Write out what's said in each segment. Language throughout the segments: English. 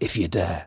if you dare.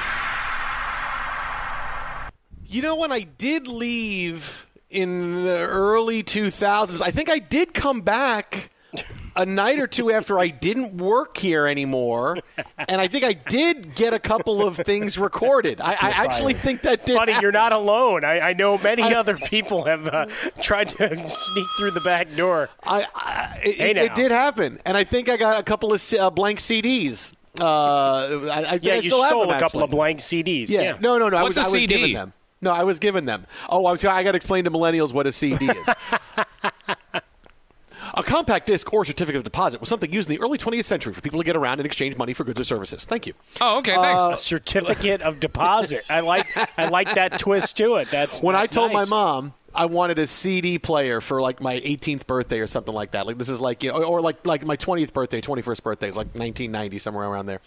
You know, when I did leave in the early 2000s, I think I did come back a night or two after I didn't work here anymore, and I think I did get a couple of things recorded. I, I actually think that did. Funny, happen. you're not alone. I, I know many other people have uh, tried to sneak through the back door. I, I it, Hey it, it did happen, and I think I got a couple of uh, blank CDs. Uh, I, I think Yeah, I you still have stole them, a couple actually. of blank CDs. Yeah. No, no, no. I What's was, a I was CD? giving them. No, I was giving them. Oh, I was. I got to explain to millennials what a CD is. A compact disc or certificate of deposit was something used in the early 20th century for people to get around and exchange money for goods or services. Thank you. Oh, okay, thanks. Uh, a certificate of deposit. I like I like that twist to it. That's when that's I told nice. my mom I wanted a CD player for like my 18th birthday or something like that. Like this is like you know, or like like my 20th birthday, 21st birthday is like 1990 somewhere around there.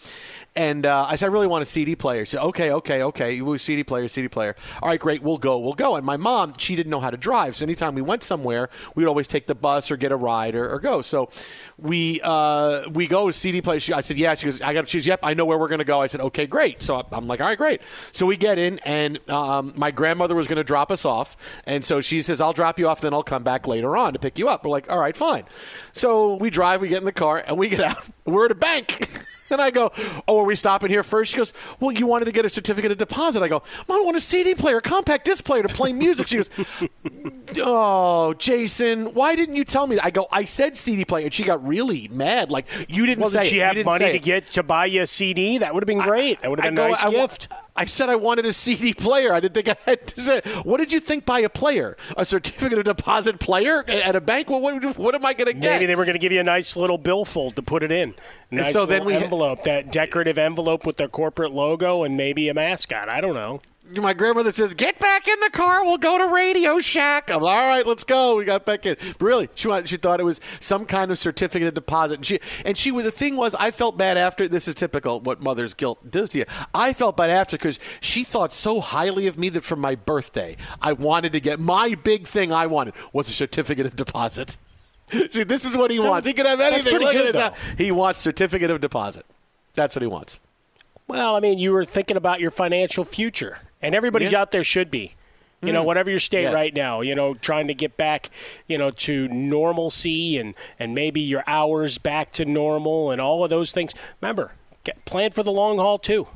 And uh, I said I really want a CD player. She said okay, okay, okay. You CD player, CD player. All right, great. We'll go. We'll go. And my mom, she didn't know how to drive, so anytime we went somewhere, we would always take the bus or get a ride or, or go. So we uh, we go CD player. She, I said yeah. She goes I got. She's yep. I know where we're gonna go. I said okay, great. So I'm like all right, great. So we get in, and um, my grandmother was to drop us off, and so she says I'll drop you off, then I'll come back later on to pick you up. We're like all right, fine. So we drive, we get in the car, and we get out. We're at a bank. And I go, Oh, are we stopping here first? She goes, Well, you wanted to get a certificate of deposit. I go, Mom, I want a CD player, a compact disc player to play music. She goes, Oh, Jason, why didn't you tell me? I go, I said CD player. And she got really mad. Like, you didn't Well, say did she it. Have money to get to buy you a CD? That would have been great. That would have been a I go, nice I gift. I said I wanted a CD player. I didn't think I had to say. What did you think by a player? A certificate of deposit player at a bank? Well, what, what am I going to get? Maybe they were going to give you a nice little billfold to put it in. Nice so little then we ha- envelope, that decorative envelope with their corporate logo and maybe a mascot. I don't know. My grandmother says, "Get back in the car. We'll go to Radio Shack." I'm all right. Let's go. We got back in. But really, she wanted, she thought it was some kind of certificate of deposit, and she and she was the thing was I felt bad after. This is typical what mother's guilt does to you. I felt bad after because she thought so highly of me that for my birthday I wanted to get my big thing. I wanted was a certificate of deposit. See, this is what he wants. He can have anything. Look good, at this. He wants certificate of deposit. That's what he wants. Well, I mean, you were thinking about your financial future, and everybody Yeah. out there should be. You know, Mm. whatever your state Yes. right now, you know, trying to get back, you know, to normalcy and and maybe your hours back to normal and all of those things. Remember, get, plan for the long haul too.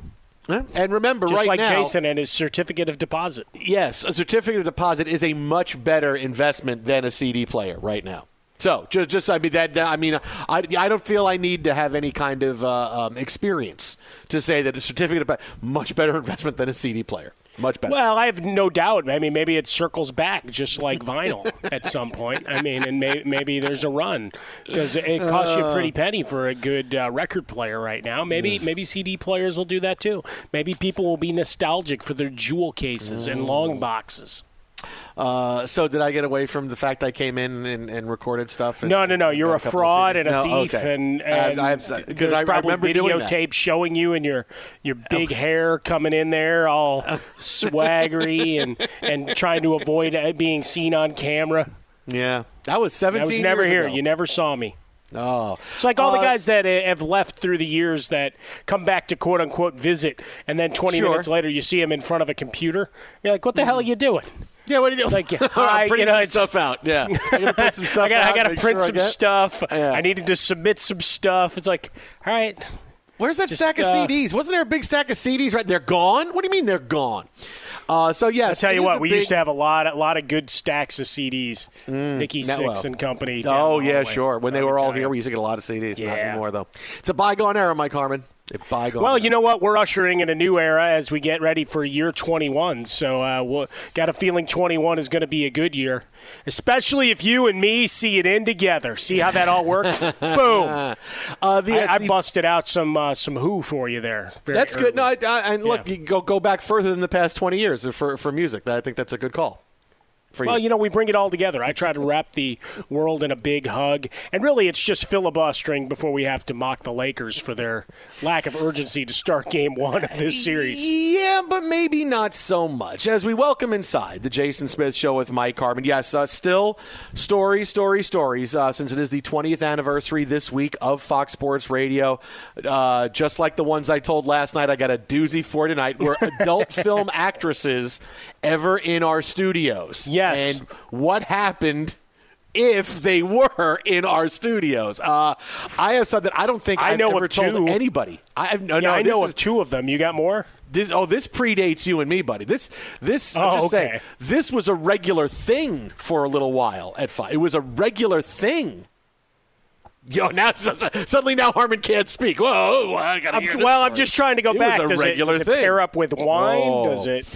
And remember, Just right like now, Jason and his certificate of deposit. Yes, a certificate of deposit is a much better investment than a CD player right now. So just, just I mean that I mean I, I don't feel I need to have any kind of uh, um, experience to say that a certificate of much better investment than a CD player. Much better. Well, I have no doubt. I mean, maybe it circles back just like vinyl at some point. I mean, and may, maybe there's a run because it costs you a pretty penny for a good uh, record player right now. Maybe maybe CD players will do that too. Maybe people will be nostalgic for their jewel cases and long boxes. Uh, so did I get away from the fact I came in and, and recorded stuff? and- No, no, no. You're a fraud and a No, thief, okay. and, and I have- 'cause there's I probably remember doing that. videotape showing you and your your big hair coming in there all swaggery and and trying to avoid being seen on camera. Yeah, that was 17 I was never here. ago. You never saw me. Oh, It's like all the Uh, guys that have left through the years that come back to quote unquote visit, and then 20 Sure. minutes later you see them in front of a computer. You're like, what the hell are you doing? Yeah, what do you doing? Like, hi, printing you know, some stuff out. Yeah, I gotta print some stuff I got, out. I got to print sure some get- stuff. Yeah. I needed to submit some stuff. It's like, all right. Where's that Just, stack of uh, CDs? Wasn't there a big stack of CDs? Right, they're gone. What do you mean they're gone? Uh, so yes, I'll tell you what, we big- used to have a lot, a lot of good stacks of CDs. Nicky Not Six well. and Company. Oh yeah, hallway. sure. When they were all here, we used to get a lot of CDs. Not Yeah. anymore though. It's a bygone era, Mike Harmon. Well, you know what? We're ushering in a new era as we get ready for year 21. So, uh, we'll, got a feeling 21 is going to be a good year, especially if you and me see it in together. See how that all works? Boom! Uh, the, I, I the- busted out some uh, some Who for you there. that's good. No. I, I, and look, Yeah. you go go back further than the past twenty years for for music. I think that's a good call. For Well, you. you know, we bring it all together. I try to wrap the world in a big hug. And really, it's just filibustering before we have to mock the Lakers for their lack of urgency to start game one of this series. Yeah, but maybe not so much. As we welcome inside the Jason Smith Show with Mike Harmon. Yes, uh, still stories, stories, stories. Uh, since it is the 20th anniversary this week of Fox Sports Radio, uh, just like the ones I told last night, I got a doozy for tonight. We're adult film actresses ever in our studios. Yes. and what happened? If they were in our studios, uh, I have something I don't think I I've know ever told two. anybody. I have no, Yeah, no. I know of two of them. You got more? this oh this predates you and me, buddy. This this I'm Oh, just okay. saying this was a regular thing for a little while at five. It was a regular thing. Yo, now suddenly now Harmon can't speak. Whoa, I gotta I'm, well, I'm just trying to go It back. Was a does regular it, does thing. it pair up with wine? Does it?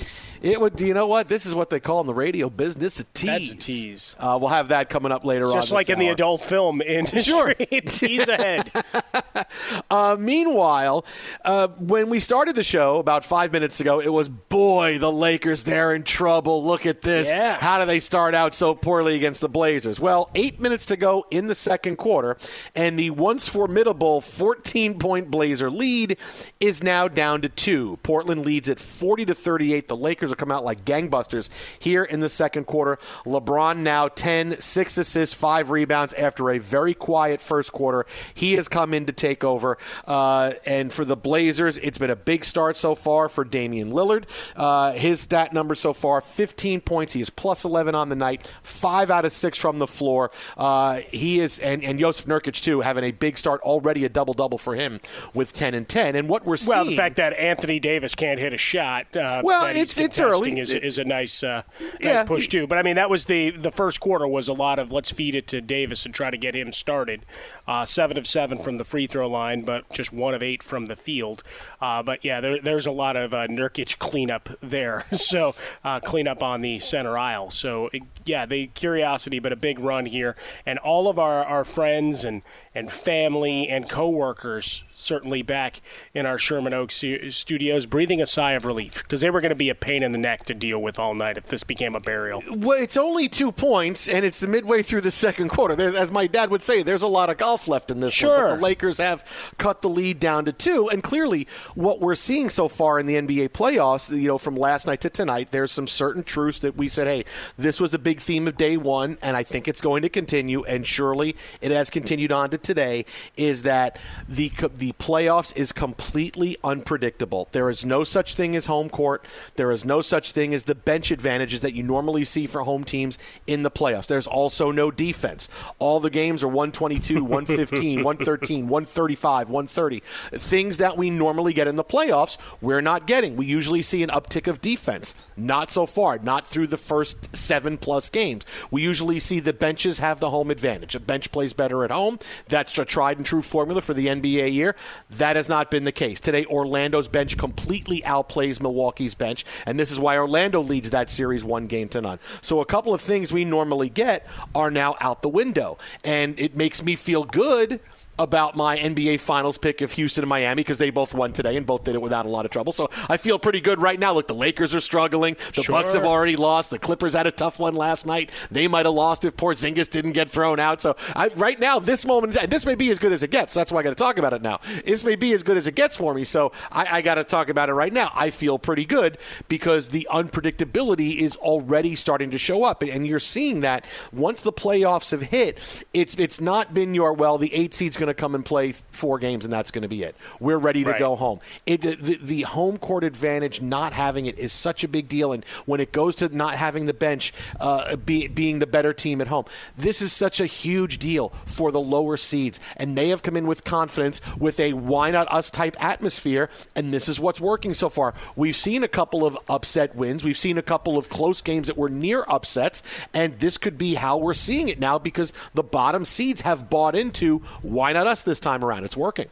It would. Do you know what? This is what they call in the radio business a tease. That's a tease. Uh, we'll have that coming up later on. Just like in the adult film industry, Sure. tease ahead. Uh, meanwhile, uh, when we started the show about five minutes ago, it was boy, the Lakers, they're in trouble. Look at this. Yeah. How do they start out so poorly against the Blazers? Well, eight minutes to go in the second quarter, and the once formidable 14 point Blazer lead is now down to two. Portland leads at 40 to 38. The Lakers will come out like gangbusters here in the second quarter. LeBron now 10, six assists, five rebounds after a very quiet first quarter. He has come in to take over. Uh, and for the Blazers, it's been a big start so far for Damian Lillard. Uh, his stat number so far 15 points. He is plus 11 on the night, five out of six from the floor. Uh, he is, and, and Jusuf Nurkic, too, having a big start, already a double double for him with 10 and 10. And what we're seeing. Well, the fact that Anthony Davis can't hit a shot. Uh, Well, it's- it's Is, is a nice, uh, nice Yeah. push too. But I mean, that was the the first quarter was a lot of let's feed it to Davis and try to get him started. Uh, seven of seven from the free throw line, but just one of eight from the field. Uh, but yeah, there, there's a lot of uh, Nurkic cleanup there. so uh, cleanup on the center aisle. So it- yeah, the curiosity, but a big run here, and all of our, our friends and and family and coworkers certainly back in our Sherman Oaks studios, breathing a sigh of relief because they were going to be a pain in the neck to deal with all night if this became a burial. Well, it's only two points, and it's midway through the second quarter. There's, as my dad would say, there's a lot of golf left in this one. Sure. But the Lakers have cut the lead down to two, and clearly, what we're seeing so far in the NBA playoffs, you know, from last night to tonight, there's some certain truths that we said, hey, this was a big theme of day one, and I think it's going to continue, and surely it has continued on to today. Is that the the playoffs is completely unpredictable. There is no such thing as home court. There is no such thing as the bench advantages that you normally see for home teams in the playoffs. There's also no defense. All the games are 122, 115, 113, 135, 130. Things that we normally get in the playoffs, we're not getting. We usually see an uptick of defense. Not so far, not through the first seven plus games. We usually see the benches have the home advantage. A bench plays better at home. That's a tried and true formula for the NBA year. That has not been the case. Today, Orlando's bench completely outplays Milwaukee's bench, and this is why Orlando leads that series one game to none. So a couple of things we normally get are now out the window, and it makes me feel good about my NBA Finals pick of Houston and Miami because they both won today and both did it without a lot of trouble. So I feel pretty good right now. Look, the Lakers are struggling. The Sure. Bucks have already lost. The Clippers had a tough one last night. They might have lost if Porzingis didn't get thrown out. So I, right now, this moment, and this may be as good as it gets. That's why I got to talk about it now. This may be as good as it gets for me. So I, I got to talk about it right now. I feel pretty good because the unpredictability is already starting to show up, and you're seeing that once the playoffs have hit. It's it's not been your well. The eight seed's going to come and play four games, and that's going to be it. We're ready to Right. go home. It, the, the, home court advantage, not having it, is such a big deal. And when it goes to not having the bench uh, be, being the better team at home, this is such a huge deal for the lower seeds. And they have come in with confidence, with a why not us type atmosphere. And this is what's working so far. We've seen a couple of upset wins. We've seen a couple of close games that were near upsets. And this could be how we're seeing it now because the bottom seeds have bought into why not us this time around. It's working.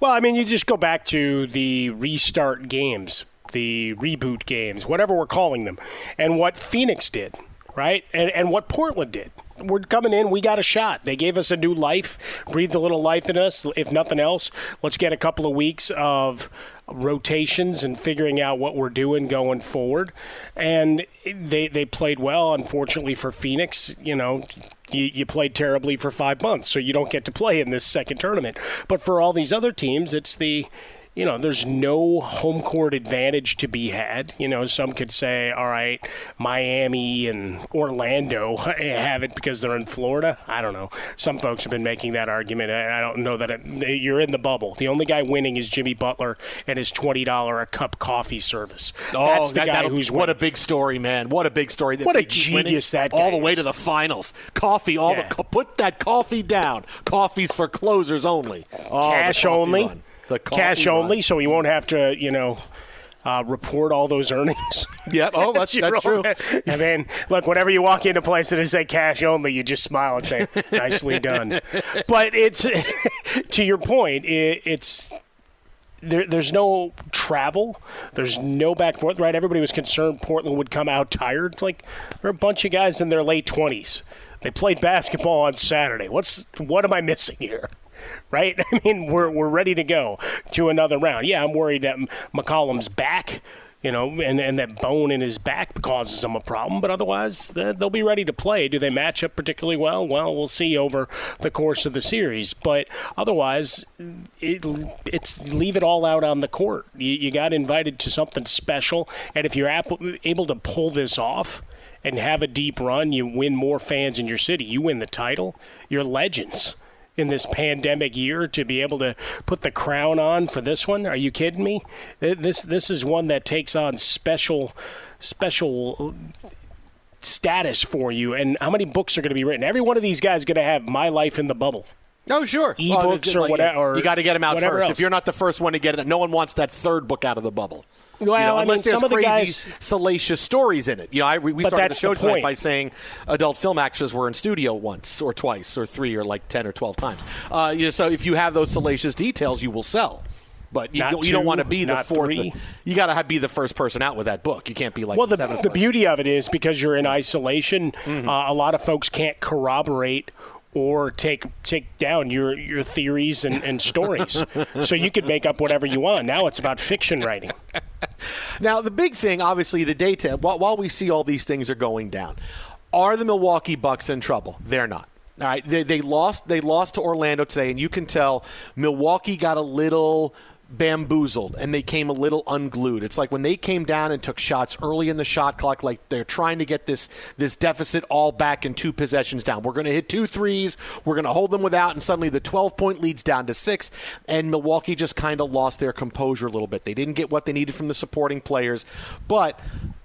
Well, I mean, you just go back to the restart games, the reboot games, whatever we're calling them, and what Phoenix did, right? And, and what Portland did. We're coming in, we got a shot. They gave us a new life, breathed a little life in us. If nothing else, let's get a couple of weeks of rotations and figuring out what we're doing going forward. And they they played well. Unfortunately for Phoenix, you know, you, you played terribly for five months, so you don't get to play in this second tournament. But for all these other teams, it's the you know, there's no home court advantage to be had. You know, some could say, all right, Miami and Orlando have it because they're in Florida. I don't know. Some folks have been making that argument. I I don't know that it, you're in the bubble. The only guy winning is Jimmy Butler and his $20 a cup coffee service. Oh, That's the that- guy who's what a big story, man! What a big story! that What a winning genius that guy. all the way is. to the finals. Coffee, all Yeah. the put that coffee down. Coffee's for closers only. Oh, the cash only. run. The cash run. only, so you won't have to, you know, uh, report all those earnings. Yep. Oh, that's- that's true. I mean, look, whenever you walk into a place that is say cash only, you just smile and say, "Nicely done." But it's to your point. It, it's there, there's no travel. There's no back forth, right? Everybody was concerned Portland would come out tired. Like there are a bunch of guys in their late twenties. They played basketball on Saturday. What's what am I missing here? Right? I mean, we're we're ready to go to another round. Yeah, I'm worried that McCollum's back. You know, and, and that bone in his back causes him a problem. But otherwise, they'll be ready to play. Do they match up particularly well? Well, we'll see over the course of the series. But otherwise, it, it's leave it all out on the court. You, you got invited to something special, and if you're able to pull this off and have a deep run, you win more fans in your city. You win the title. You're legends. In this pandemic year to be able to put the crown on for this one. Are you kidding me? This this is one that takes on special special status for you. And how many books are going to be written? Every one of these guys is going to have My Life in the Bubble. Oh, sure. Ebooks Well, or whatever. You got to get them out first. else. If you're not the first one to get it, no one wants that third book out of the bubble. Well, You know, I mean, some of the crazy, guys- salacious stories in it. You know, I, we But started the show the tonight by saying adult film actors were in studio once or twice or three or like ten or twelve times. Uh, you know, so if you have those salacious details, you will sell. But you, don't, you don't want to be the fourth. three. You got to be the first person out with that book. You can't be like well, the, the, the beauty of it is because you're in isolation, Mm-hmm. uh, a lot of folks can't corroborate or take take down your, your theories and, and stories. so you could make up whatever you want. Now it's about fiction writing. Now, the big thing, obviously, the data, while, we see all these things are going down, are the Milwaukee Bucks in trouble? They're not. All right, they, they lost. They lost to Orlando today, and you can tell Milwaukee got a little bamboozled and they came a little unglued. It's like when they came down and took shots early in the shot clock, like they're trying to get this this deficit all back in two possessions down. We're going to hit two threes. We're going to hold them without, and suddenly the 12 point leads down to six, and Milwaukee just kind of lost their composure a little bit. They didn't get what they needed from the supporting players, but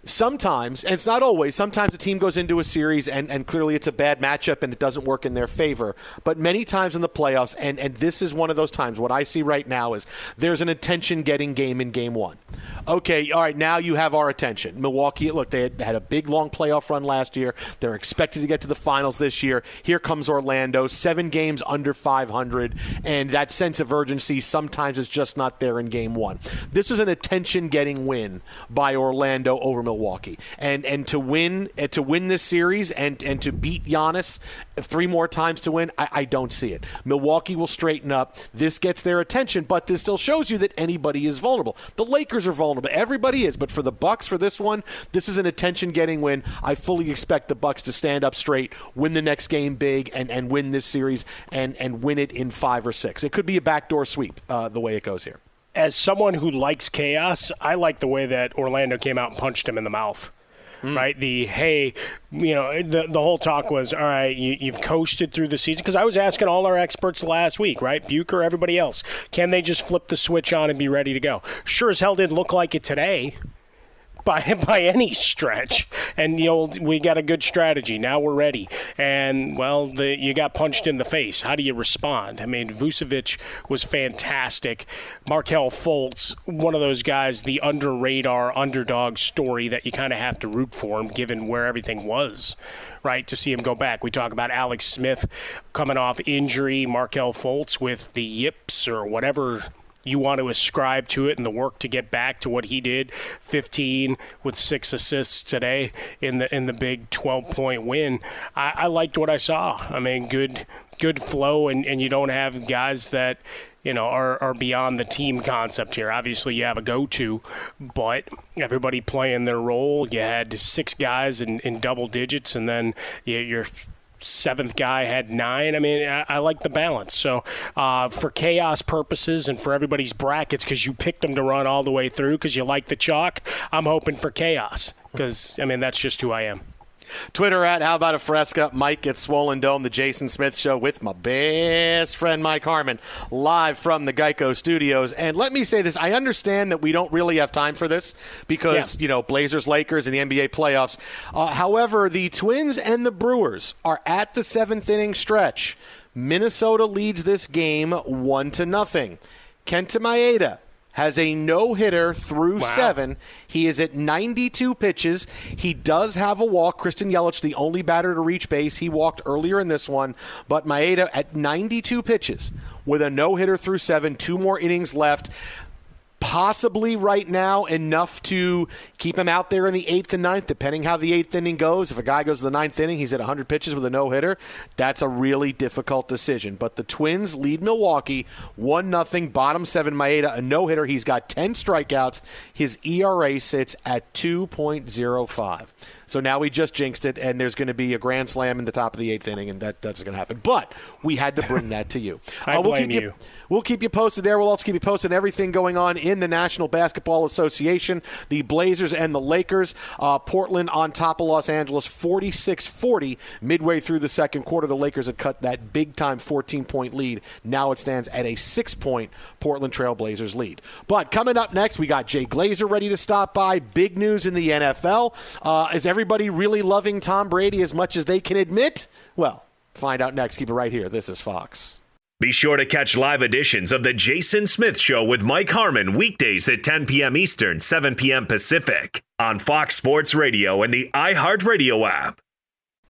sometimes, and it's not always, sometimes a team goes into a series and, and clearly it's a bad matchup and it doesn't work in their favor. But many times in the playoffs, and, and this is one of those times, what I see right now is there's an attention getting game in game one. Okay, all right, now you have our attention. Milwaukee, look, they had, had a big long playoff run last year. They're expected to get to the finals this year. Here comes Orlando, seven games under 500, and that sense of urgency sometimes is just not there in game one. This is an attention getting win by Orlando over Milwaukee. And and to win uh, to win this series and, and to beat Giannis three more times to win, I, I don't see it. Milwaukee will straighten up. This gets their attention, but this still shows you that anybody is vulnerable. The Lakers are vulnerable. Everybody is, but for the Bucks for this one, this is an attention getting win. I fully expect the Bucks to stand up straight, win the next game big, and, and win this series and, and win it in five or six. It could be a backdoor sweep uh, the way it goes here. As someone who likes chaos, I like the way that Orlando came out and punched him in the mouth. Right, the hey, you know, the the whole talk was all right. You, you've coasted through the season because I was asking all our experts last week, right, Bucher, everybody else, can they just flip the switch on and be ready to go? Sure as hell didn't look like it today by by any stretch. And you know we got a good strategy. Now we're ready. And well, the, you got punched in the face. How do you respond? I mean, Vucevic was fantastic. Markelle Fultz, one of those guys, the under radar underdog story that you kind of have to root for him, given where everything was. Right to see him go back. We talk about Alex Smith coming off injury, Markelle Fultz with the yips or whatever you want to ascribe to it and the work to get back to what he did 15 with six assists today in the in the big 12 point win. I, I liked what I saw. I mean good good flow and, and you don't have guys that you know are, are beyond the team concept here. Obviously you have a go-to but everybody playing their role. You had six guys in, in double digits and then you, you're seventh guy had nine. I mean, I, I like the balance. So, uh, for chaos purposes and for everybody's brackets, because you picked them to run all the way through because you like the chalk, I'm hoping for chaos because, I mean, that's just who I am. Twitter at How About a Fresca, Mike at Swollen Dome, the Jason Smith Show with my best friend Mike Harmon, live from the Geico Studios. And let me say this: I understand that we don't really have time for this because Yeah. you know Blazers, Lakers, and the NBA playoffs. Uh, however, the Twins and the Brewers are at the seventh inning stretch. Minnesota leads this game one to nothing. Kenta Maeda has a no hitter through seven. He is at 92 pitches. He does have a walk. Christian Yelich, the only batter to reach base, he walked earlier in this one. But Maeda at 92 pitches with a no hitter through seven, two more innings left. Possibly right now enough to keep him out there in the eighth and ninth, depending how the eighth inning goes. If a guy goes to the ninth inning, he's at 100 pitches with a no hitter. That's a really difficult decision. But the Twins lead Milwaukee one nothing. Bottom seven, Maeda a no hitter. He's got 10 strikeouts. His ERA sits at 2.05. So now we just jinxed it, and there's going to be a grand slam in the top of the eighth inning, and that, that's going to happen. But we had to bring that to you. I Uh, we'll blame keep you. We'll keep you posted there. We'll also keep you posted everything going on in the National Basketball Association. The Blazers and the Lakers. Uh, Portland on top of Los Angeles, 46 40. Midway through the second quarter, the Lakers had cut that big time 14 point lead. Now it stands at a six point Portland Trailblazers lead. But coming up next, we got Jay Glazer ready to stop by. Big news in the NFL. Uh, is everybody really loving Tom Brady as much as they can admit? Well, find out next. Keep it right here. This is Fox. Be sure to catch live editions of The Jason Smith Show with Mike Harmon weekdays at 10 p.m. Eastern, 7 p.m. Pacific on Fox Sports Radio and the iHeartRadio app.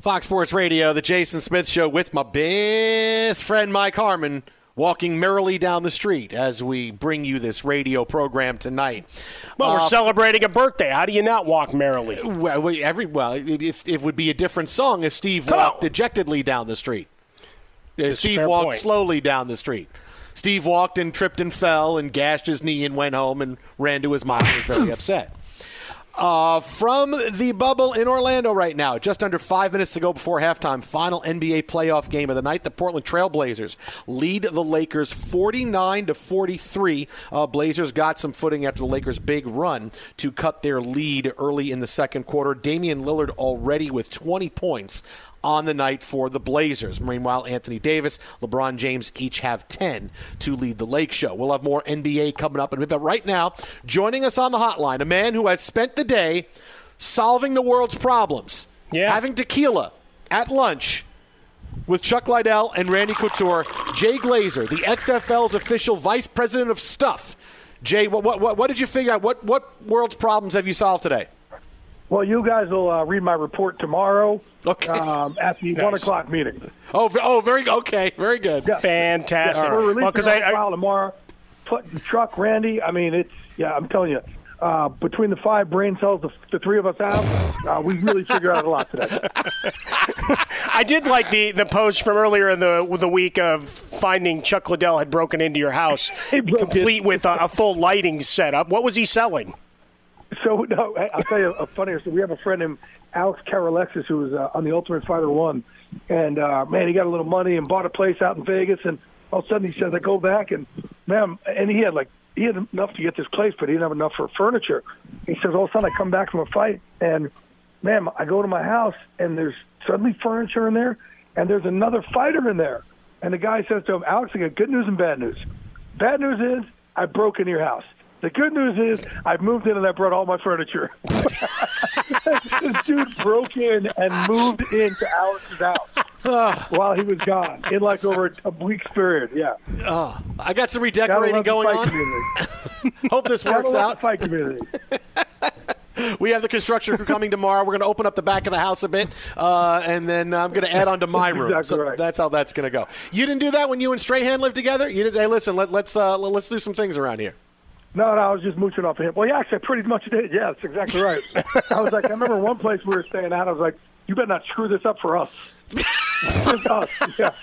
Fox Sports Radio, the Jason Smith Show with my best friend Mike Harmon walking merrily down the street as we bring you this radio program tonight. Well, we're Uh, celebrating a birthday. How do you not walk merrily? Well, every well, if it would be a different song if Steve Come walked on. dejectedly down the street. Uh, That's Steve walked point. slowly down the street. Steve walked and tripped and fell and gashed his knee and went home and ran to his mom and was very upset. Uh, from the bubble in Orlando right now, just under five minutes to go before halftime. Final NBA playoff game of the night. The Portland Trailblazers lead the Lakers 49 to 43. Uh, Blazers got some footing after the Lakers' big run to cut their lead early in the second quarter. Damian Lillard already with 20 points on the night for the Blazers. Meanwhile, Anthony Davis, LeBron James each have 10 to lead the Lake Show. We'll have more NBA coming up in a bit. But right now, joining us on the hotline, a man who has spent the day solving the world's problems. Yeah. Having tequila at lunch with Chuck Liddell and Randy Couture. Jay Glazer, the XFL's official vice president of stuff. Jay, what, what, what, what did you figure out? What, what world's problems have you solved today? Well, you guys will uh, read my report tomorrow okay. um, at the Nice. one o'clock meeting. Oh, oh, very okay, very good. Fantastic. Yeah, we're releasing Well, 'cause our I- I- file tomorrow. Pl- Chuck, Randy. I mean, it's yeah. I'm telling you, uh, between the five brain cells the, the three of us have, uh, we really figured out a lot today. I did like the, the post from earlier in the the week of finding Chuck Liddell had broken into your house, complete with a, a full lighting setup. What was he selling? So no, I'll tell you a funny story. We have a friend named Alex Karalexis who was uh, on the Ultimate Fighter One, and uh, man, he got a little money and bought a place out in Vegas, and all of a sudden he says, "I go back and man," and he had like he had enough to get this place, but he didn't have enough for furniture. He says, all of a sudden I come back from a fight, and man, I go to my house, and there's suddenly furniture in there, and there's another fighter in there, and the guy says to him, "Alex, I got good news and bad news. Bad news is I broke into your house." The good news is I moved in and I brought all my furniture. this dude broke in and moved into Alex's house while he was gone in like over a week's period. Yeah. Oh, I got some redecorating going on. Hope this works out. fight community. We have the construction crew coming tomorrow. We're going to open up the back of the house a bit, uh, and then I'm going to add on to my room. Exactly so right. That's how that's going to go. You didn't do that when you and Strahan lived together. You didn't say, "Hey, listen, let, let's uh, let's do some things around here." No, no, I was just mooching off of him. Well, yeah, actually, I pretty much did. Yeah, that's exactly right. I was like, I remember one place we were staying at. I was like, you better not screw this up for us. Just us. Yeah.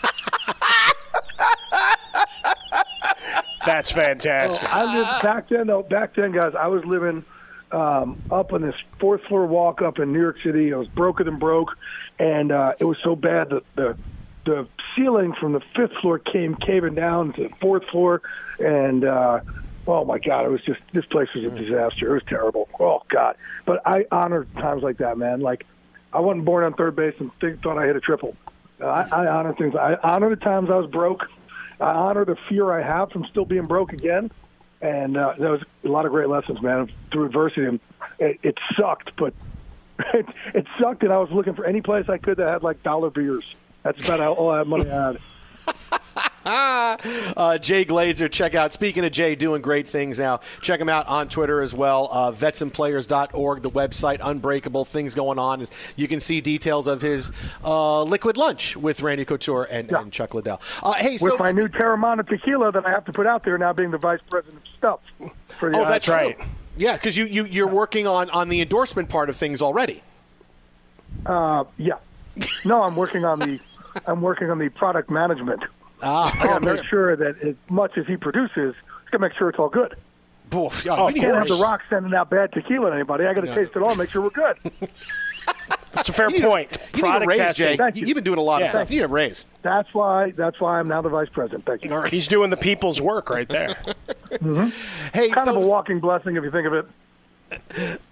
That's fantastic. I lived back then. Though back then, guys, I was living um, up on this fourth floor walk up in New York City. It was broken and broke, and uh, it was so bad that the the ceiling from the fifth floor came caving down to the fourth floor, and uh, oh my god, it was just this place was a disaster. It was terrible. Oh god, but I honor times like that, man. Like I wasn't born on third base and think, thought I hit a triple. Uh, I, I honor things. I honor the times I was broke. I honor the fear I have from still being broke again. And uh, there was a lot of great lessons, man, through adversity. And it, it sucked, but it, it sucked, and I was looking for any place I could that had like dollar beers. That's about all that money I had. uh, Jay Glazer, check out. Speaking of Jay, doing great things now. Check him out on Twitter as well. Uh, vetsandplayers.org, the website, Unbreakable, things going on. You can see details of his uh, liquid lunch with Randy Couture and, and Chuck Liddell. Uh, hey, With so my new Teremana tequila that I have to put out there now, being the vice president of stuff. For the oh, that's right. Yeah, because you, you you're working on on the endorsement part of things already. Uh, yeah. No, I'm working on the I'm working on the product management. Ah, I got to oh, make sure that as much as he produces, I got to make sure it's all good. Oof, Oh, I we can't have the Rock sending out bad tequila to anybody. I got to Yeah. taste it all, make sure we're good. That's a fair You need a- point. you need a Product raise, testing. Jay. Thank you. You've been doing a lot Yeah. of stuff. You need a raise. That's why. That's why I'm now the vice president. Thank you. He's doing the people's work right there. Hey, kind so of a walking blessing if you think of it.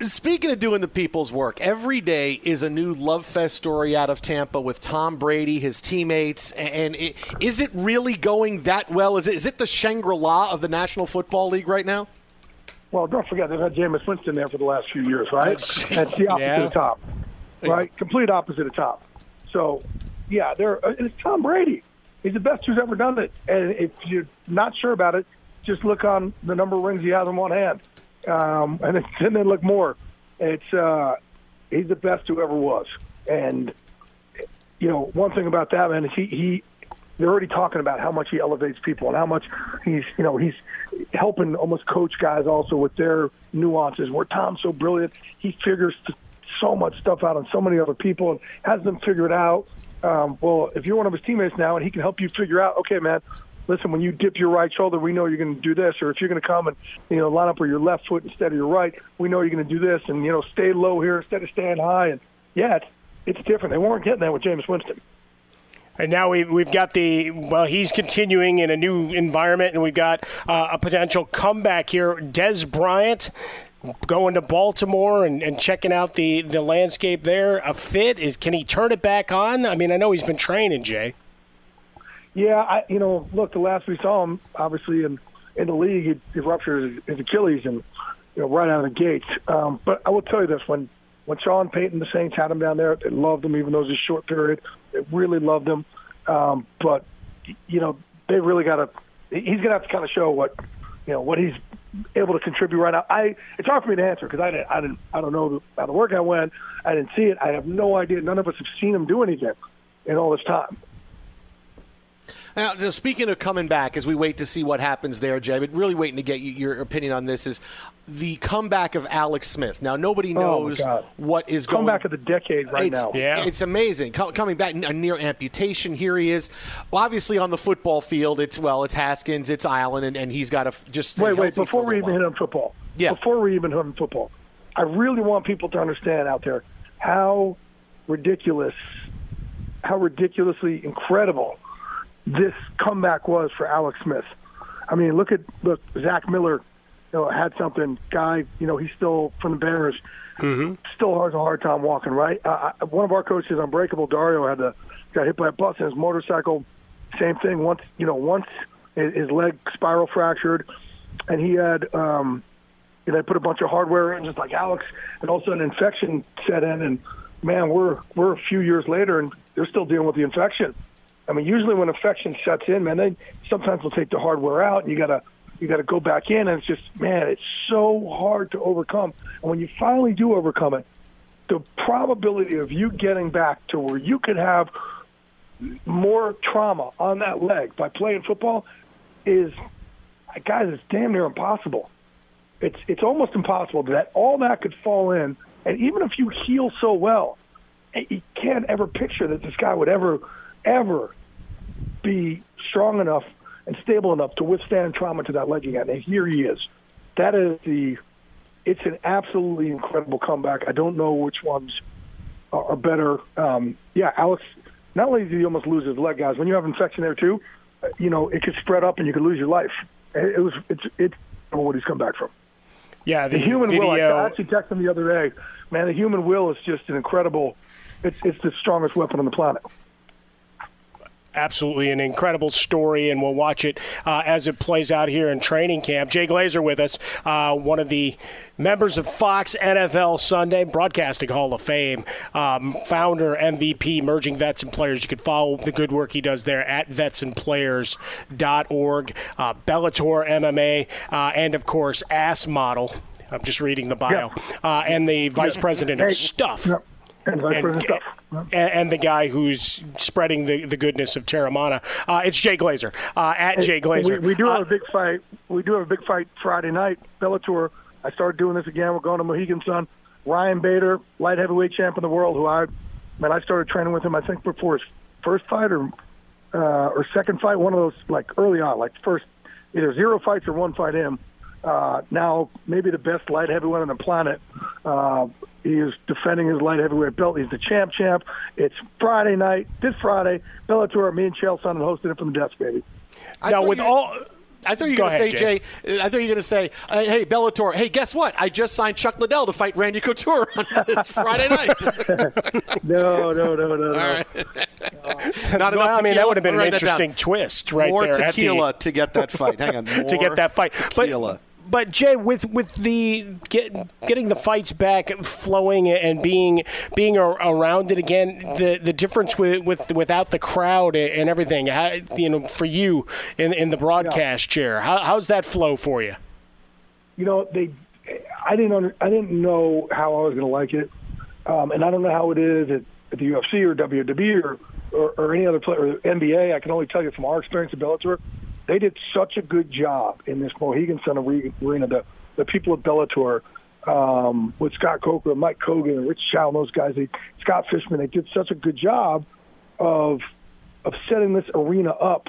Speaking of doing the people's work, every day is a new love fest story out of Tampa with Tom Brady, his teammates, and it, is it really going that well? Is it, is it the Shangri La of the National Football League right now? Well, don't forget they've had Jameis Winston there for the last few years, right? That's- That's the opposite Yeah. of top, right? Complete opposite of top. So, yeah, they're uh, it's Tom Brady. He's the best who's ever done it. And if you're not sure about it, just look on the number of rings he has in one hand, um, and, and then look more. It's uh, he's the best who ever was. And you know, one thing about that man is he he they're already talking about how much he elevates people and how much he's you know he's helping almost coach guys also with their nuances. Where Tom's so brilliant, he figures so much stuff out on so many other people and has them figure it out. Um, well, if you're one of his teammates now and he can help you figure out, okay, man, listen, when you dip your right shoulder, we know you're going to do this, or if you're going to come and you know line up with your left foot instead of your right, we know you're going to do this, and you know stay low here instead of staying high. And yeah, it's, it's different. They weren't getting that with Jameis Winston. And now we've, we've got the, well, he's continuing in a new environment, and we've got uh, a potential comeback here. Dez Bryant going to Baltimore and, and checking out the, the landscape there. A fit is can he turn it back on? I mean, I know he's been training, Jay. Yeah, I you know, look, the last we saw him, obviously in in the league, he, he ruptured his, Achilles and you know right out of the gates. Um, but I will tell you this: when when Sean Payton, the Saints had him down there, they loved him, even though it was a short period. They really loved him. Um, but you know, they really got to. He's going to have to kind of show what you know what he's able to contribute right now. I it's hard for me to answer because I didn't, I didn't I don't know how the workout went. I didn't see it. I have no idea. None of us have seen him do anything in all this time. Now, just speaking of coming back, as we wait to see what happens there, Jay, but really waiting to get you, your opinion on this is the comeback of Alex Smith. Now, nobody Oh, knows God. what is going. Comeback of the decade right it's, now. it's amazing. Co- coming back, a near amputation. Here he is. Well, obviously, on the football field, it's well, it's Haskins, it's Allen, and, and he's got to just stay Wait, wait. healthy Before we even hit on football, Yeah. Before we even hit on football, I really want people to understand out there how ridiculous, how ridiculously incredible this comeback was for Alex Smith. I mean, look at look Zach Miller. You know, had something. Guy, you know, he's still from the Bears. Mm-hmm. Still has a hard time walking. Right. Uh, I- one of our coaches, Unbreakable Dario, had to got hit by a bus in his motorcycle. Same thing. Once you know, once his leg spiral fractured, and he had um, know, they put a bunch of hardware in, just like Alex, and all of a sudden an infection set in, and man, we're we're a few years later, and they're still dealing with the infection. I mean, usually when infection sets in, man, they sometimes will take the hardware out, and you gotta you gotta go back in, and it's just man, it's so hard to overcome. And when you finally do overcome it, the probability of you getting back to where you could have more trauma on that leg by playing football is, guys, it's damn near impossible. It's it's almost impossible that all that could fall in, and even if you heal so well, eh, you can't ever picture that this guy would ever, ever be strong enough and stable enough to withstand trauma to that leg again. And here he is. That is the. It's an absolutely incredible comeback. I don't know which ones are, are better. Um, yeah, Alex. Not only did he almost lose his leg, guys. When you have infection there too, you know it could spread up and you could lose your life. It, it was. It's. It's what he's come back from. Yeah, The, the, human will. I, video. I actually texted him the other day. Man, the human will is just an incredible. It's it's the strongest weapon on the planet. Absolutely an incredible story, and we'll watch it uh, as it plays out here in training camp. Jay Glazer with us, uh, one of the members of Fox NFL Sunday Broadcasting Hall of Fame, um, founder, MVP, merging vets and players. You can follow the good work he does there at vetsandplayers.org, uh, Bellator MMA, uh, and of course, Ass Model. I'm just reading the bio, uh, and the vice president of stuff yeah, and and, and, the guy who's spreading the, the goodness of Teremana. Uh, it's Jay Glazer uh, at Jay Glazer. We, we do Uh, have a big fight. We do have a big fight Friday night. Bellator. I started doing this again. We're going to Mohegan Sun. Ryan Bader, light heavyweight champ of the world, who I, man, I started training with him. I think before his first fight or uh, or second fight, one of those like early on, like first either zero fights or one fight him. Uh, now maybe the best light heavyweight on the planet. He is defending his light heavyweight belt. He's the champ champ. It's Friday night, this Friday. Bellator, me and Chael Sonnen hosted it from the desk, baby. now, with all. I thought you were going to say, Jay. I thought you were going to say, uh, "Hey, Bellator. Hey, guess what? I just signed Chuck Liddell to fight Randy Couture on this Friday night." no, no, no, no, no. Not Well, enough I mean, that would have been an Write that interesting twist right More there. at the- tequila to get that fight. Hang on, to get that fight. tequila. But, but Jay, with with the get, getting the fights back flowing and being being a, around it again, the the difference with, with without the crowd and everything, how, you know, for you in in the broadcast chair, how, how's that flow for you? you know they i didn't under, i didn't know how i was going to like it. Um, and i don't know how it is at, at the ufc or wwe or, or, or any other play or nba i can only tell you from our experience at bellator they did such a good job in this mohegan sun arena the, the people at bellator um, with Scott Coker, Mike Kogan, and Rich Chou, and those guys, they, Scott Fishman, they did such a good job of of setting this arena up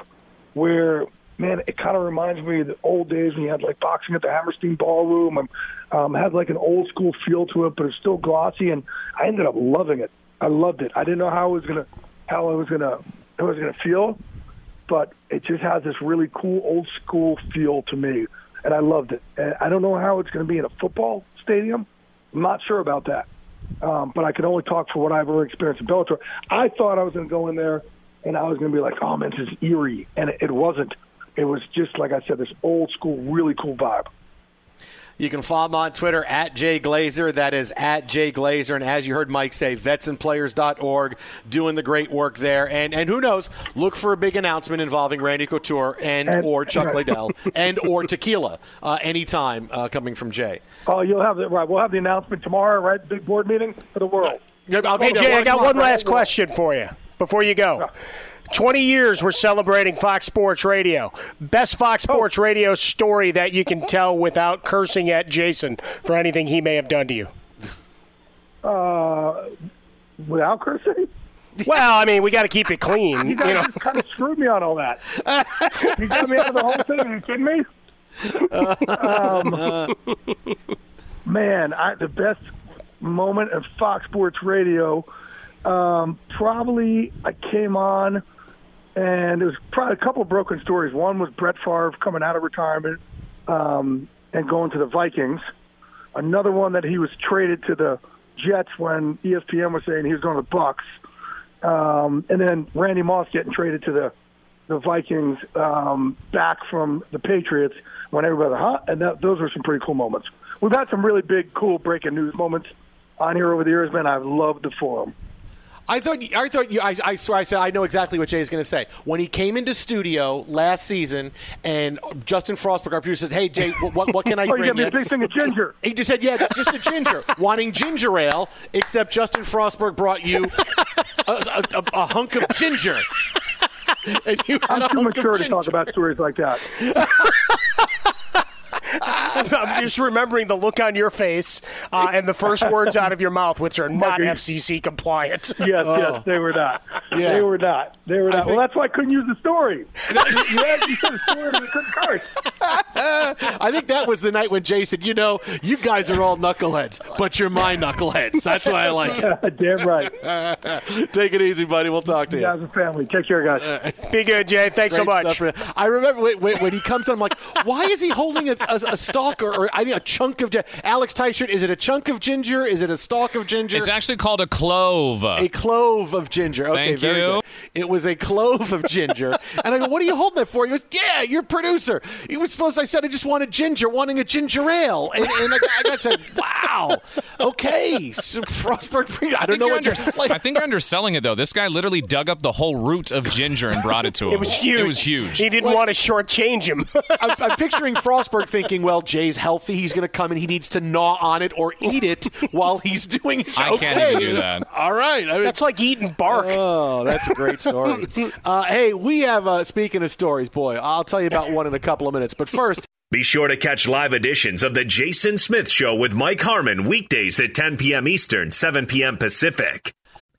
where man, it kind of reminds me of the old days when you had like boxing at the Hammerstein Ballroom and um, had like an old school feel to it, but it's still glossy. And I ended up loving it. I loved it. I didn't know how it was gonna how I was gonna how I was gonna feel, but it just has this really cool old school feel to me, and I loved it. And I don't know how it's going to be in a football stadium. I'm not sure about that, um, but I can only talk for what I've ever experienced in Bellator. I thought I was going to go in there and I was going to be like, "Oh man, this is eerie," and it, it wasn't. It was just like I said, this old school, really cool vibe. You can follow him on Twitter at Jay Glazer. That is at Jay Glazer. And as you heard Mike say, vetsandplayers.org doing the great work there. And and who knows, look for a big announcement involving Randy Couture and, And- or Chuck right. Liddell and or tequila uh, anytime uh, coming from Jay. Oh, you'll have the right. We'll have the announcement tomorrow, right? Big board meeting for the world. Hey, Jay, I got one last question for you before you go. 20 years we're celebrating Fox Sports Radio. Best Fox Sports Radio story that you can tell without cursing at Jason for anything he may have done to you. Uh, without cursing. Well, I mean, we got to keep it clean. You You, know. kind of screwed me on all that. you got me out of the whole thing. Are you kidding me? um, man, I, the best moment of Fox Sports Radio, um, probably I came on, and there was probably a couple of broken stories. One was Brett Favre coming out of retirement um, and going to the Vikings. Another one that he was traded to the Jets when ESPN was saying he was going to the Bucks. Um, and then Randy Moss getting traded to the the Vikings um, back from the Patriots when everybody, huh? And that, those were some pretty cool moments. We've had some really big, cool breaking news moments on here over the years, man. I've loved the forum. I thought I thought you, I, I swear I said I know exactly what Jay is going to say when he came into studio last season and Justin Frostberg, our producer, said, "Hey Jay, what, what, what can I Oh, you bring got me you?" a big thing of ginger. He just said, "Yeah, that's just a ginger, wanting ginger ale." Except Justin Frostberg brought you a, a, a, a hunk of ginger. you I'm a too mature to talk about stories like that. I'm just remembering the look on your face uh, and the first words out of your mouth, which are not Muggy. FCC compliant. Yes, yes, they were not. Yeah. They were not. They were not. think- well, that's why I couldn't use the story. you, had, you said a story, but I couldn't curse. I think that was the night when Jay said, "You know, you guys are all knuckleheads, but you're my knuckleheads." That's why I like it. Damn right. Take it easy, buddy. We'll talk to you. You guys are family. Take care, guys. Be good, Jay. Thanks so much. stuff. I remember when, when, when he comes in, I'm like, why is he holding a, a, a stalk or, or I mean, a chunk of gi- Alex Tyshirt? Is it a chunk of ginger? Is it a stalk of ginger? It's actually called a clove. a clove of ginger. Okay, Thank very you. good. It was a clove of ginger. and I go, what are you holding that for? He goes, yeah, your producer. He was supposed. I said I just wanted ginger, wanting a ginger ale, and, and I, got- I got said, wow, okay, so Frostberg. I don't think know you're what you're under- saying. I think you're underselling it though. This guy literally dug up the whole root of ginger and brought it to him. It was huge. It was huge. He didn't want to shortchange him. I'm, I'm picturing Frostberg thinking, well, Jay's healthy. He's going to come and he needs to gnaw on it or eat it while he's doing it. I can't even do that. All right. I mean, That's like eating bark. Oh, that's a great story. uh, hey, we have, uh, speaking of stories, boy, I'll tell you about one in a couple of minutes. But first, Be sure to catch live editions of The Jason Smith Show with Mike Harmon weekdays at 10 p.m. Eastern, 7 p.m. Pacific.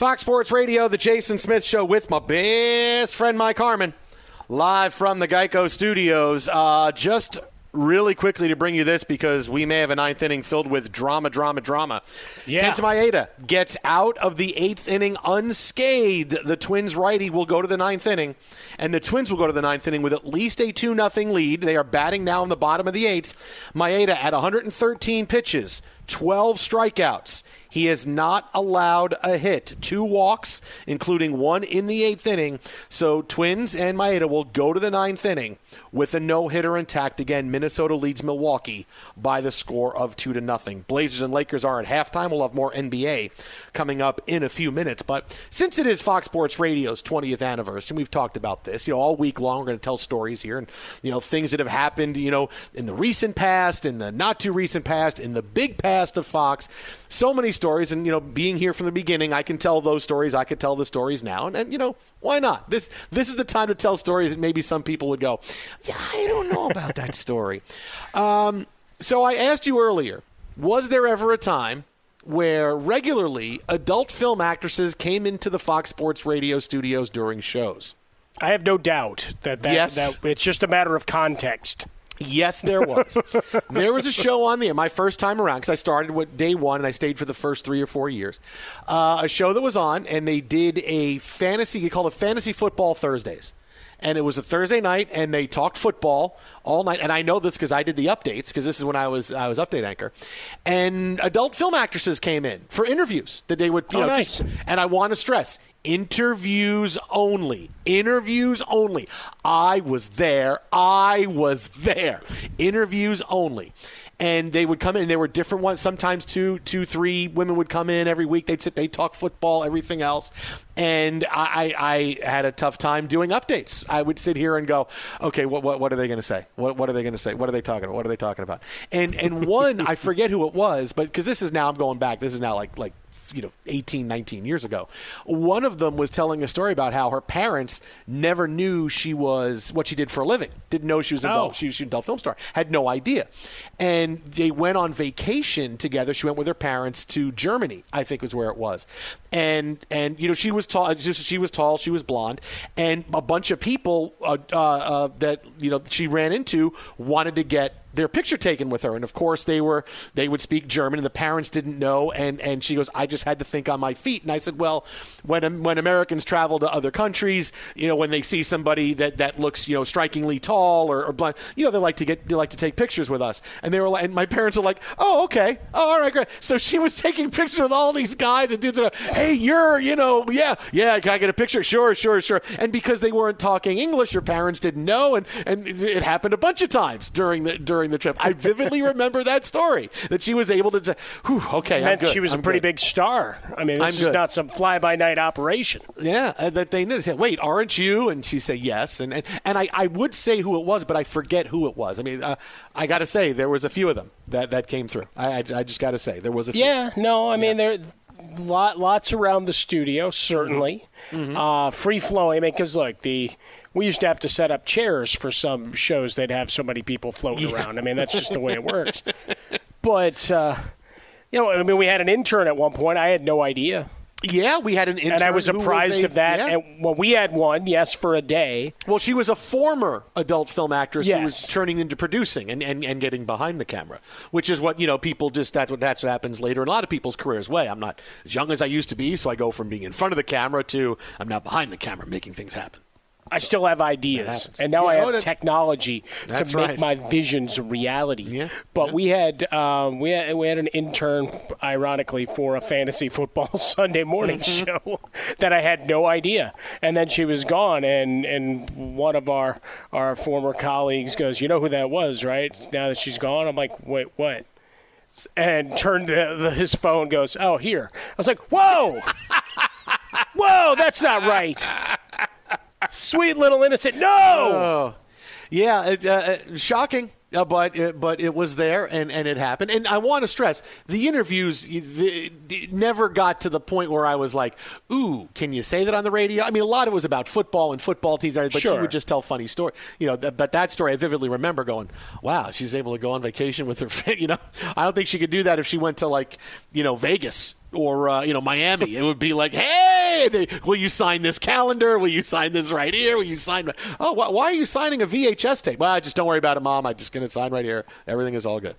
Fox Sports Radio, the Jason Smith Show with my best friend Mike Harmon, live from the Geico Studios. Uh, just really quickly to bring you this because we may have a ninth inning filled with drama, drama, drama. Yeah. Kenta Maeda gets out of the eighth inning unscathed. The Twins righty will go to the ninth inning, and the Twins will go to the ninth inning with at least a 2 0 lead. They are batting now in the bottom of the eighth. Maeda at 113 pitches, 12 strikeouts. He has not allowed a hit. Two walks, including one in the eighth inning. So Twins and Maeda will go to the ninth inning with a no hitter intact. Again, Minnesota leads Milwaukee by the score of two to nothing. Blazers and Lakers are at halftime. We'll have more NBA coming up in a few minutes. But since it is Fox Sports Radio's 20th anniversary, and we've talked about this, you know, all week long, we're going to tell stories here and, you know, things that have happened, you know, in the recent past, in the not too recent past, in the big past of Fox. So many stories, and you know, being here from the beginning, I can tell those stories. I could tell the stories now, and, and you know, why not? This this is the time to tell stories that maybe some people would go, yeah, I don't know about that story. Um, so I asked you earlier, was there ever a time where regularly adult film actresses came into the Fox Sports Radio studios during shows? I have no doubt that that, Yes. that it's just a matter of context. Yes, there was. there was a show on the air, my first time around, because I started with day one and I stayed for the first three or four years. Uh, a show that was on, and they did a fantasy, they called it Fantasy Football Thursdays. And it was a Thursday night, and they talked football all night. And I know this because I did the updates, because this is when I was I was update anchor. And adult film actresses came in for interviews that they would, you Oh, know, nice. just- and I want to stress interviews only. Interviews only. I was there. I was there. Interviews only. And they would come in. and There were different ones. Sometimes two, two, three women would come in every week. They'd sit. They talk football, everything else. And I, I, I had a tough time doing updates. I would sit here and go, okay, what, what, what are they going to say? What, what are they going to say? What are they talking about? What are they talking about? And, and one, I forget who it was, but because this is now, I'm going back. This is now like, like you know 18 19 years ago. One of them was telling a story about how her parents never knew she was what she did for a living. Didn't know she was an Oh. adult she was an adult film star. Had no idea. And they went on vacation together. She went with her parents to germany i think was where it was and and you know she was tall she was tall she was blonde and a bunch of people uh, uh, uh, that you know she ran into wanted to get their picture taken with her. And of course they were they would speak german and the parents didn't know and and she goes i just had to think on my feet. And i said well when when americans travel to other countries you know when they see somebody that that looks you know strikingly tall or, or blind you know they like to get they like to take pictures with us. And they were like and my parents were like oh okay. Oh, all right great. So she was taking pictures with all these guys and dudes. and hey, you're, you know, yeah, yeah, can I get a picture? Sure, sure, sure. And because they weren't talking English, your parents didn't know, and, and it happened a bunch of times during the during the trip. I vividly remember that story that she was able to say, Whew, okay, meant good. she was I'm a pretty good." big star. I mean, this I'm is good. not some fly by night operation. Yeah, that they knew. They said, "Wait, aren't you?" And she said, "Yes." And and, and I, I would say who it was, but I forget who it was. I mean, uh, I got to say there was a few of them that, that came through. I, I, I just got to say there was a few. Yeah, no, I mean there lot lots around the studio certainly, Mm-hmm. uh, free flowing. I mean, because look, the we used to have to set up chairs for some shows. They'd have so many people floating around. I mean, that's just the way it works. But uh, you know, I mean, we had an intern at one point. I had no idea. Yeah, we had an intern, and I was who was surprised a- of that. yeah. And well, we had one, yes, for a day. Well, she was a former adult film actress who was turning into producing and, and, and getting behind the camera, which is what you know people just that's what that's what happens later in a lot of people's careers. Way I'm not as young as I used to be, so I go from being in front of the camera to I'm now behind the camera making things happen. I still have ideas, and now I have oh, that- technology to make right. my visions a reality. Yeah. But we had um, we had we had an intern, ironically, for a fantasy football Sunday morning Mm-hmm. show that I had no idea, and then she was gone, and and one of our our former colleagues goes, "You know who that was, right? Now that she's gone, I'm like, wait, what?" And turned the, the, his phone, goes, "Oh, here." I was like, "Whoa, whoa, that's not right." Sweet little innocent. No. Oh, yeah, it, uh, uh, shocking. Uh, but uh, but it was there and, and it happened. And I want to stress the interviews y- the, never got to the point where I was like, "Ooh, can you say that on the radio?" I mean, a lot of it was about football and football teams, but she would just tell funny stories. You know, th- but that story I vividly remember going, "Wow, she's able to go on vacation with her." You know, I don't think she could do that if she went to like you know Vegas or uh, you know Miami. It would be like, "Hey, will you sign this calendar? Will you sign this right here? Will you sign? Oh, wh- why are you signing a VHS tape? Well, just don't worry about it, Mom. I'm just going to sign right here. Everything is all good."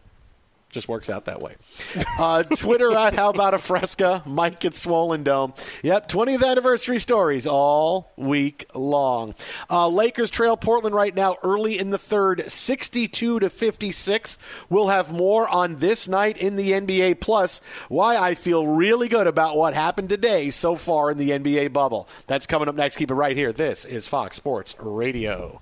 Just works out that way. Uh, Twitter at How About a Fresca. Mike at Swollen Dome. Yep, 20th anniversary stories all week long. Uh, Lakers trail Portland right now, early in the third, 62 to 56. We'll have more on this night in the NBA. Plus, why I feel really good about what happened today so far in the NBA bubble. That's coming up next. Keep it right here. This is Fox Sports Radio.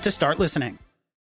to start listening.